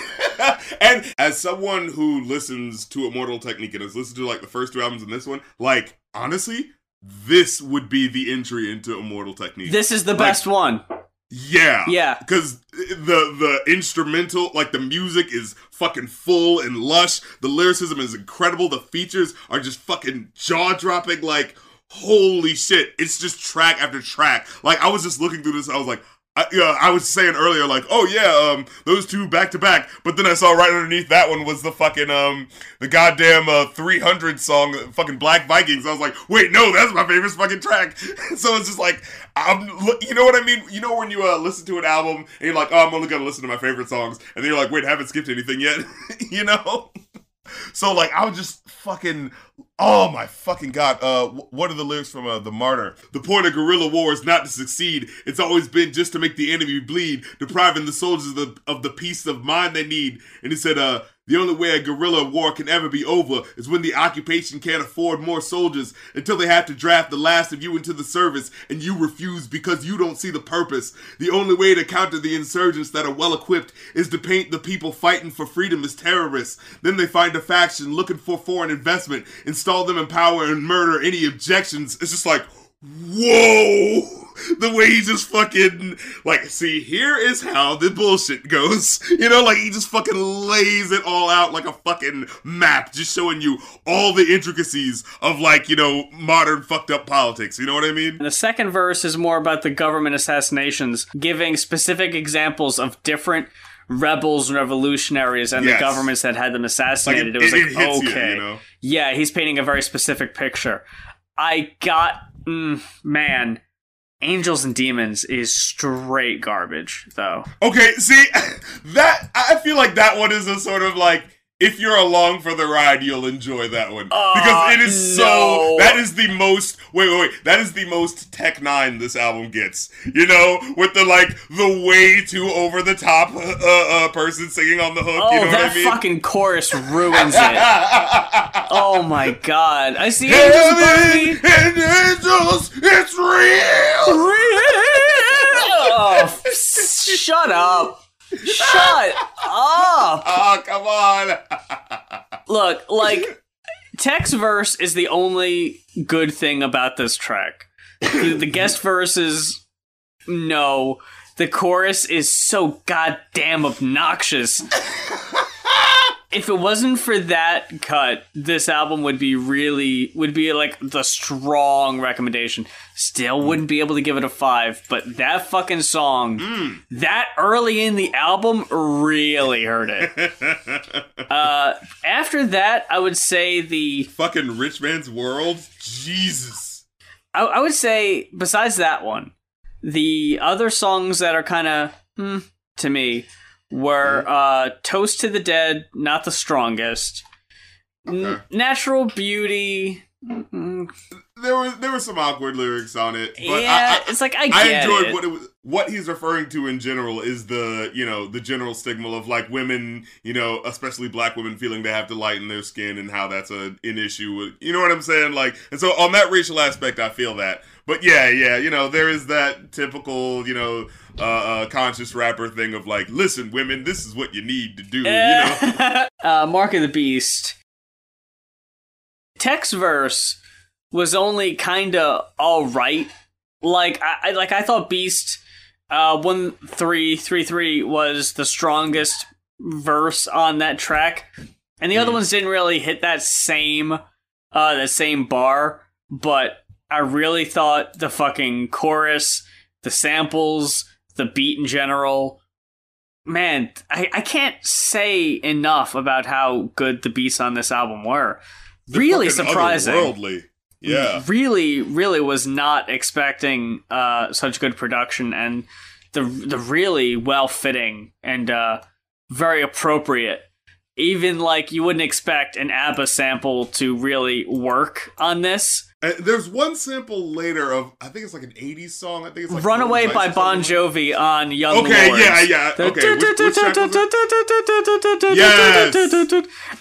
and as someone who listens to Immortal Technique and has listened to like the first two albums and this one, like honestly, this would be the entry into Immortal Technique. this is the Like, best one. Yeah, Yeah. because the the instrumental, like the music, is fucking full and lush. The lyricism is incredible. The features are just fucking jaw dropping. Like holy shit, it's just track after track. Like I was just looking through this, I was like. I, I was saying earlier, like, oh yeah, um, those two back to back, but then I saw right underneath that one was the fucking um, the goddamn uh 300 song, fucking Black Vikings. I was like, wait, no, that's my favorite fucking track. so it's just like, I'm, you know what I mean? You know when you uh listen to an album and you're like, oh, I'm only gonna listen to my favorite songs, and then you're like, wait, haven't skipped anything yet, you know? So like I was just fucking oh my fucking god. Uh wh- what are the lyrics from uh, The Martyr? The point of guerrilla war is not to succeed. It's always been just to make the enemy bleed, depriving the soldiers of the, of the peace of mind they need. And he said uh the only way a guerrilla war can ever be over is when the occupation can't afford more soldiers until they have to draft the last of you into the service and you refuse because you don't see the purpose. The only way to counter the insurgents that are well equipped is to paint the people fighting for freedom as terrorists. Then they find a faction looking for foreign investment, install them in power, and murder any objections. It's just like, whoa! The way he just fucking like, see, here is how the bullshit goes. You know, like he just fucking lays it all out like a fucking map, just showing you all the intricacies of like, you know, modern fucked up politics. You know what I mean? The second verse is more about the government assassinations, giving specific examples of different rebels and revolutionaries and Yes. the governments that had them Like assassinated. it, it, was it- like, okay. you, you know. Yeah, he's painting a very specific picture. I got, mm, man, Angels and Demons is straight garbage, though. Okay, see that I feel like that one is a sort of like if you're along for the ride, you'll enjoy that one Uh, because it is no. so. That is the most. Wait, wait, wait. That is the most Tech Nine this album gets. You know, with the like the way too over the top uh, uh, person singing on the hook. Oh, you know that what I mean? fucking chorus ruins it. oh my god. I see Angels. Heaven and angels, it's real. Oh, f- shut up. Shut up. Oh, come on. Look, like, Tech's verse is the only good thing about this track. The, the guest verses, no. The chorus is so goddamn obnoxious. If it wasn't for that cut, this album would be really would be like the strong recommendation. Still wouldn't be able to give it a five, but that fucking song, that early in the album, really hurt it. uh, after that, I would say the Fucking rich man's world. Jesus. I, I would say besides that one, the other songs that are kind of hmm, to me were uh, "Toast to the Dead," not the strongest. N- Natural Beauty. mm, There were there were some awkward lyrics on it, but yeah, I, I, it's like I I get enjoyed it. what it was. What he's referring to in general is the you know the general stigma of like women, you know, especially black women feeling they have to lighten their skin and how that's a an issue. With, you know what I'm saying? Like, and so on that racial aspect, I feel that. But yeah, yeah, you know, there is that typical, you know, uh, uh conscious rapper thing of like, listen, women, this is what you need to do. You know, uh, Mark of the Beast. Tech's verse was only kind of all right. Like I, I like I thought Beast uh one three three three was the strongest verse on that track, and the other Mm. ones didn't really hit that same uh the same bar. But I really thought the fucking chorus, the samples, the beat in general man, I, I can't say enough about how good the beats on this album were. They're really surprising. otherworldly. Yeah. Really, really was not expecting uh, such good production and the the really well fitting and uh, very appropriate. Even like you wouldn't expect an ABBA sample to really work on this. Uh, there's one sample later of I think it's like an '80s song. I think it's like Runaway by Bon. Jovi on Young Okay, Lords. yeah, yeah, The- okay, which- which Yes.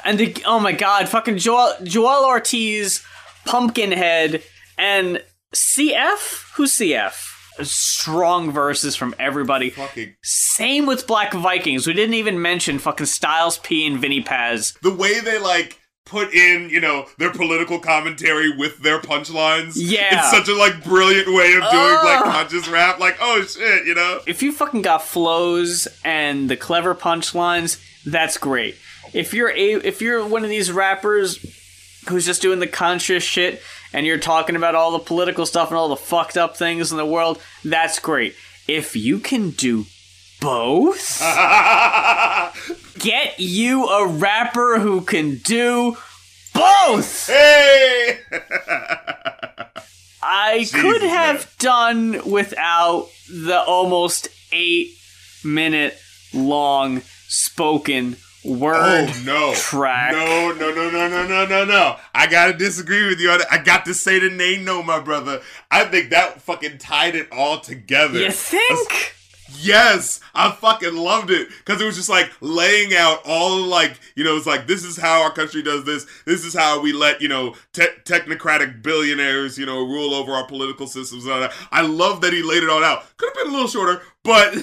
And the, oh my god, fucking Joell, Joell Ortiz, Pumpkinhead, and CF? Who's CF? Strong verses from everybody. Fucking Same with Black Vikings. We didn't even mention fucking Styles P and Vinnie Paz. the way they like put in, you know, their political commentary with their punchlines. Yeah. it's such a like brilliant way of doing like conscious rap. Like, oh shit, you know. If you fucking got flows and the clever punchlines, that's great. If you're a if you're one of these rappers who's just doing the conscious shit and you're talking about all the political stuff and all the fucked up things in the world, that's great. If you can do both, get you a rapper who can do both. hey. I could have man. done without the almost eight minute long spoken word Oh no! track. No, no, no, no, no, no, no, no! I gotta disagree with you. I got to say the name, no, my brother. I think that fucking tied it all together. You think? Yes, I fucking loved it because it was just like laying out all like you know it's like this is how our country does this. This is how we let you know te- technocratic billionaires you know rule over our political systems and all that. I love that he laid it all out. Could have been a little shorter, but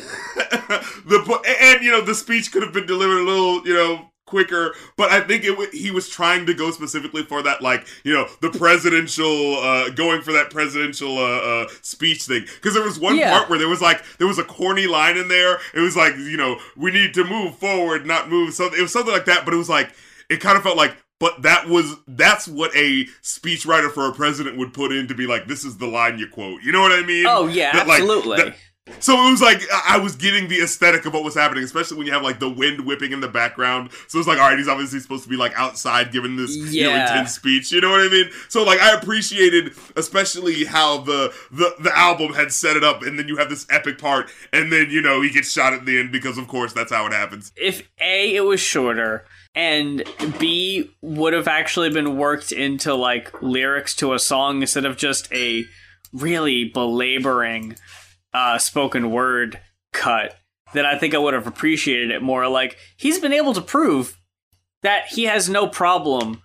the and you know the speech could have been delivered a little you know quicker but i think it w- he was trying to go specifically for that like you know the presidential uh going for that presidential uh, uh speech thing because there was one Yeah. part where there was like there was a corny line in there it was like you know we need to move forward not move something it was something like that but it was like it kind of felt like but that was that's what a speechwriter for a president would put in to be like this is the line you quote you know what i mean Oh yeah, That, like, absolutely. that- so it was like I was getting the aesthetic of what was happening, especially when you have like the wind whipping in the background. So it's like, all right, he's obviously supposed to be like outside giving this you know, Yeah. intense speech. You know what I mean? So like I appreciated especially how the the the album had set it up, and then you have this epic part, and then you know he gets shot at the end because of course that's how it happens. if A, it was shorter, and B, would have actually been worked into like lyrics to a song instead of just a really belaboring uh, spoken word cut, then I think I would have appreciated it more. Like, he's been able to prove that he has no problem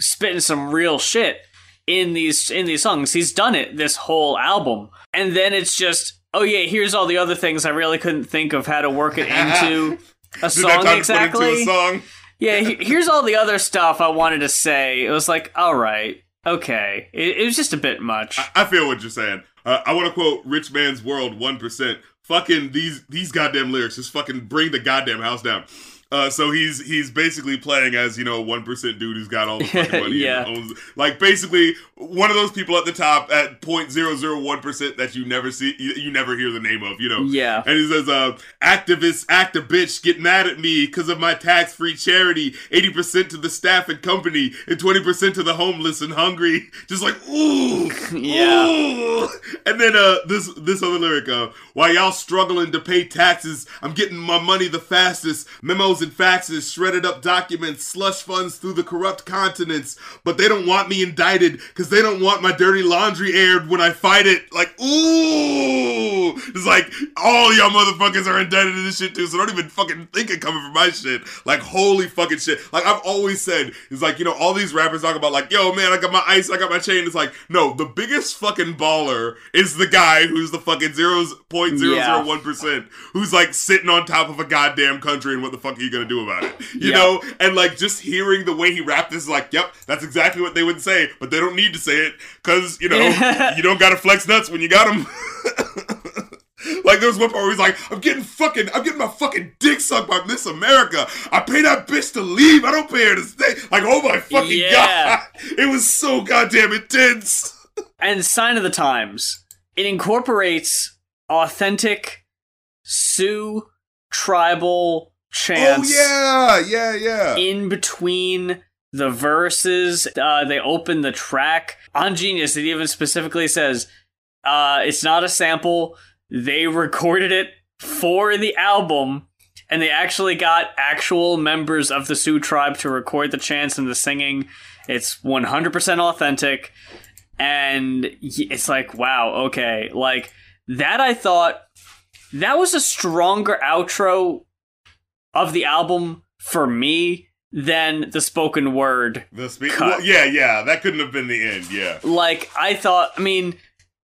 spitting some real shit in these in these songs. He's done it this whole album. And then it's just, oh yeah, here's all the other things I really couldn't think of how to work it into a song exactly. a song? Yeah, he- here's all the other stuff I wanted to say. It was like, all right, okay. It, it was just a bit much. I feel what you're saying. Uh, I want to quote Rich Man's World 1%. Fucking these these goddamn lyrics just fucking bring the goddamn house down. Uh, so he's he's basically playing as you know one percent dude who's got all the fucking money. Yeah. owns, like basically one of those people at the top at point zero zero one percent that you never see you, you never hear the name of. You know. Yeah. And he says, uh, activists, act a bitch, get mad at me because of my tax free charity. 80% to the staff and company, and 20% to the homeless and hungry. Just like, ooh. Yeah. ooh. And then uh, this this other lyric, uh, while y'all struggling to pay taxes, I'm getting my money the fastest. Memos and faxes, shredded up documents, slush funds through the corrupt continents. But they don't want me indicted because they don't want my dirty laundry aired when I fight it. Like, ooh. It's like, all y'all motherfuckers are indicted in this shit too, so don't even fucking think of coming for my shit. Like, holy fucking shit. Like, I've always said, it's like, you know, all these rappers talk about, like, yo, man, I got my ice, I got my chain. It's like, no, the biggest fucking baller is the guy who's the fucking 0.001%, who's like sitting on top of a goddamn country, and what the fuck are you gonna do about it? You Yeah. know? And like, just hearing the way he rapped this is like, yep, that's exactly what they would say, but they don't need to say it, because, you know, you don't gotta flex nuts when you got them. Like there was one part where he's like, I'm getting fucking, I'm getting my fucking dick sucked by Miss America. I pay that bitch to leave. I don't pay her to stay. Like, oh my fucking Yeah. god. It was so goddamn intense. and sign of the times. It incorporates authentic Sioux tribal chants Oh yeah, yeah, yeah. in between the verses. Uh, they open the track on Genius. It even specifically says uh, it's not a sample. They recorded it for the album. And they actually got actual members of the Sioux tribe to record the chants and the singing. It's 100% authentic. and it's like, wow, okay, like that. I thought that was a stronger outro of the album for me than the spoken word The spe- Cut. well, yeah, yeah, that couldn't have been the end. Yeah, like I thought. I mean,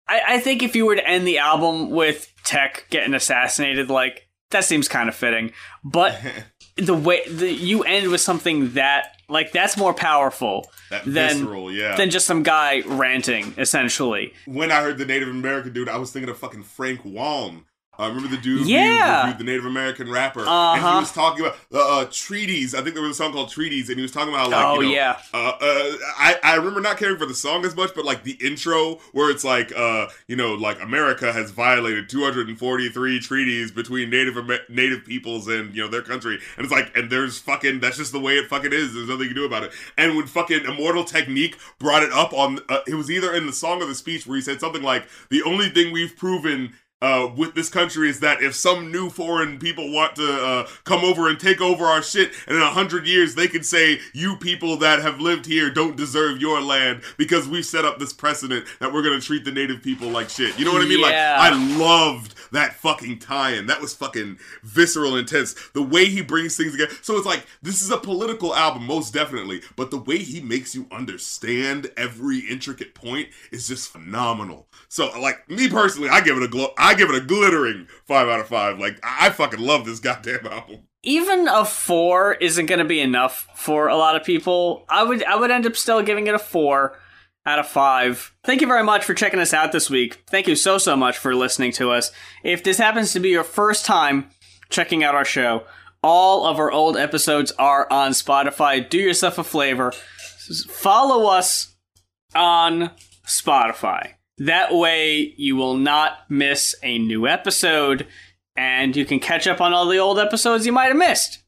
I, I think if you were to end the album with Tech getting assassinated, like that seems kind of fitting. But the way the, you end with something that like that's more powerful that than visceral. Yeah. than just some guy ranting. Essentially, when I heard the Native American dude, I was thinking of fucking Frank Waln. I remember the dude Yeah. reviewed the Native American rapper, and Uh-huh. he was talking about uh, uh, treaties. I think there was a song called Treaties, and he was talking about like, Oh, you know, yeah. Uh, uh, I I remember not caring for the song as much, but like the intro where it's like, uh, you know, like America has violated 243 treaties between Native Amer- Native peoples and you know their country, and it's like, and there's fucking that's just the way it fucking is. There's nothing you can do about it. And when fucking Immortal Technique brought it up on, uh, it was either in the song or the speech where he said something like, "The only thing we've proven." Uh, with this country is that if some new foreign people want to uh, come over and take over our shit, and in a hundred years they can say you people that have lived here don't deserve your land because we've set up this precedent that we're gonna treat the native people like shit. You know what I mean? Yeah. Like I loved that fucking tie-in. That was fucking visceral, intense. The way he brings things together. So it's like this is a political album, most definitely, but the way he makes you understand every intricate point is just phenomenal. So, like me personally, I give it a glow. I give it a glittering five out of five. Like I I fucking love this goddamn album. even a four isn't going to be enough for a lot of people. I would I would end up still giving it a four out of five. Thank you very much for checking us out this week. Thank you so so much for listening to us. If this happens to be your first time checking out our show, all of our old episodes are on Spotify. Do yourself a flavor. Follow us on Spotify. That way you will not miss a new episode and you can catch up on all the old episodes you might have missed.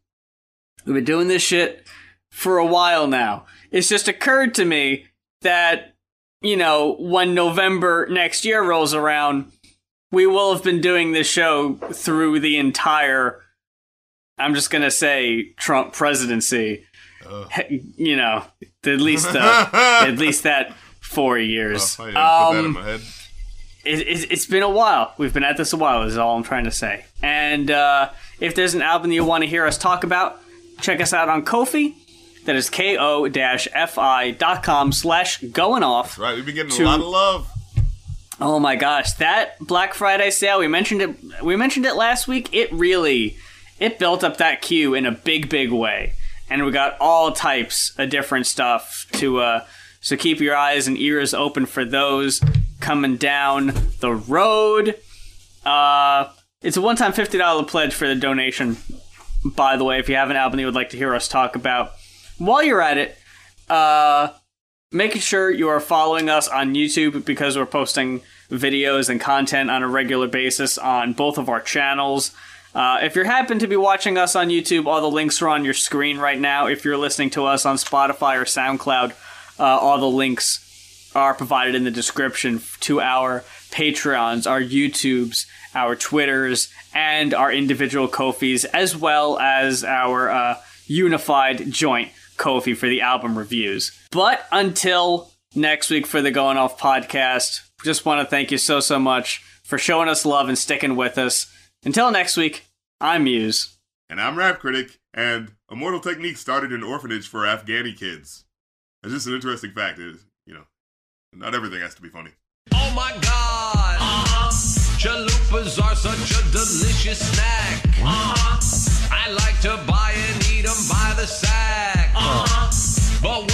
We've been doing this shit for a while now. It's just occurred to me that, you know, when November next year rolls around, we will have been doing this show through the entire, I'm just going to say, Trump presidency. You know, at least, uh, at least that four years. Oh, yeah, put that in Um, my head. it, it, it's been a while. We've been at this a while, is all I'm trying to say. And uh, if there's an album you want to hear us talk about, check us out on Ko-fi. That is ko-fi.com slash going off. Right, we've been getting to- a lot of love. Oh my gosh, that Black Friday sale, we mentioned it we mentioned it last week. It really it built up that queue in a big, big way. And we got all types of different stuff to uh so keep your eyes and ears open for those coming down the road. Uh it's a one-time $50 pledge for the donation. By the way, if you have an album you would like to hear us talk about, while you're at it, uh making sure you are following us on YouTube because we're posting videos and content on a regular basis on both of our channels. Uh, if you happen to be watching us on YouTube, all the links are on your screen right now. If you're listening to us on Spotify or SoundCloud, uh, all the links are provided in the description to our Patreons, our YouTubes, our Twitters, and our individual Ko-fis, as well as our uh, unified joint Ko-fi for the album reviews. But until next week for the Going Off podcast, just want to thank you so, so much for showing us love and sticking with us. Until next week, I'm Muse. And I'm Rap Critic, and Immortal Technique started an orphanage for Afghani kids. It's just an interesting fact. Is you know, not everything has to be funny. Oh my God! Uh-huh. Chalupas are such a delicious snack. Uh-huh. I like to buy and eat them by the sack. Uh-huh. But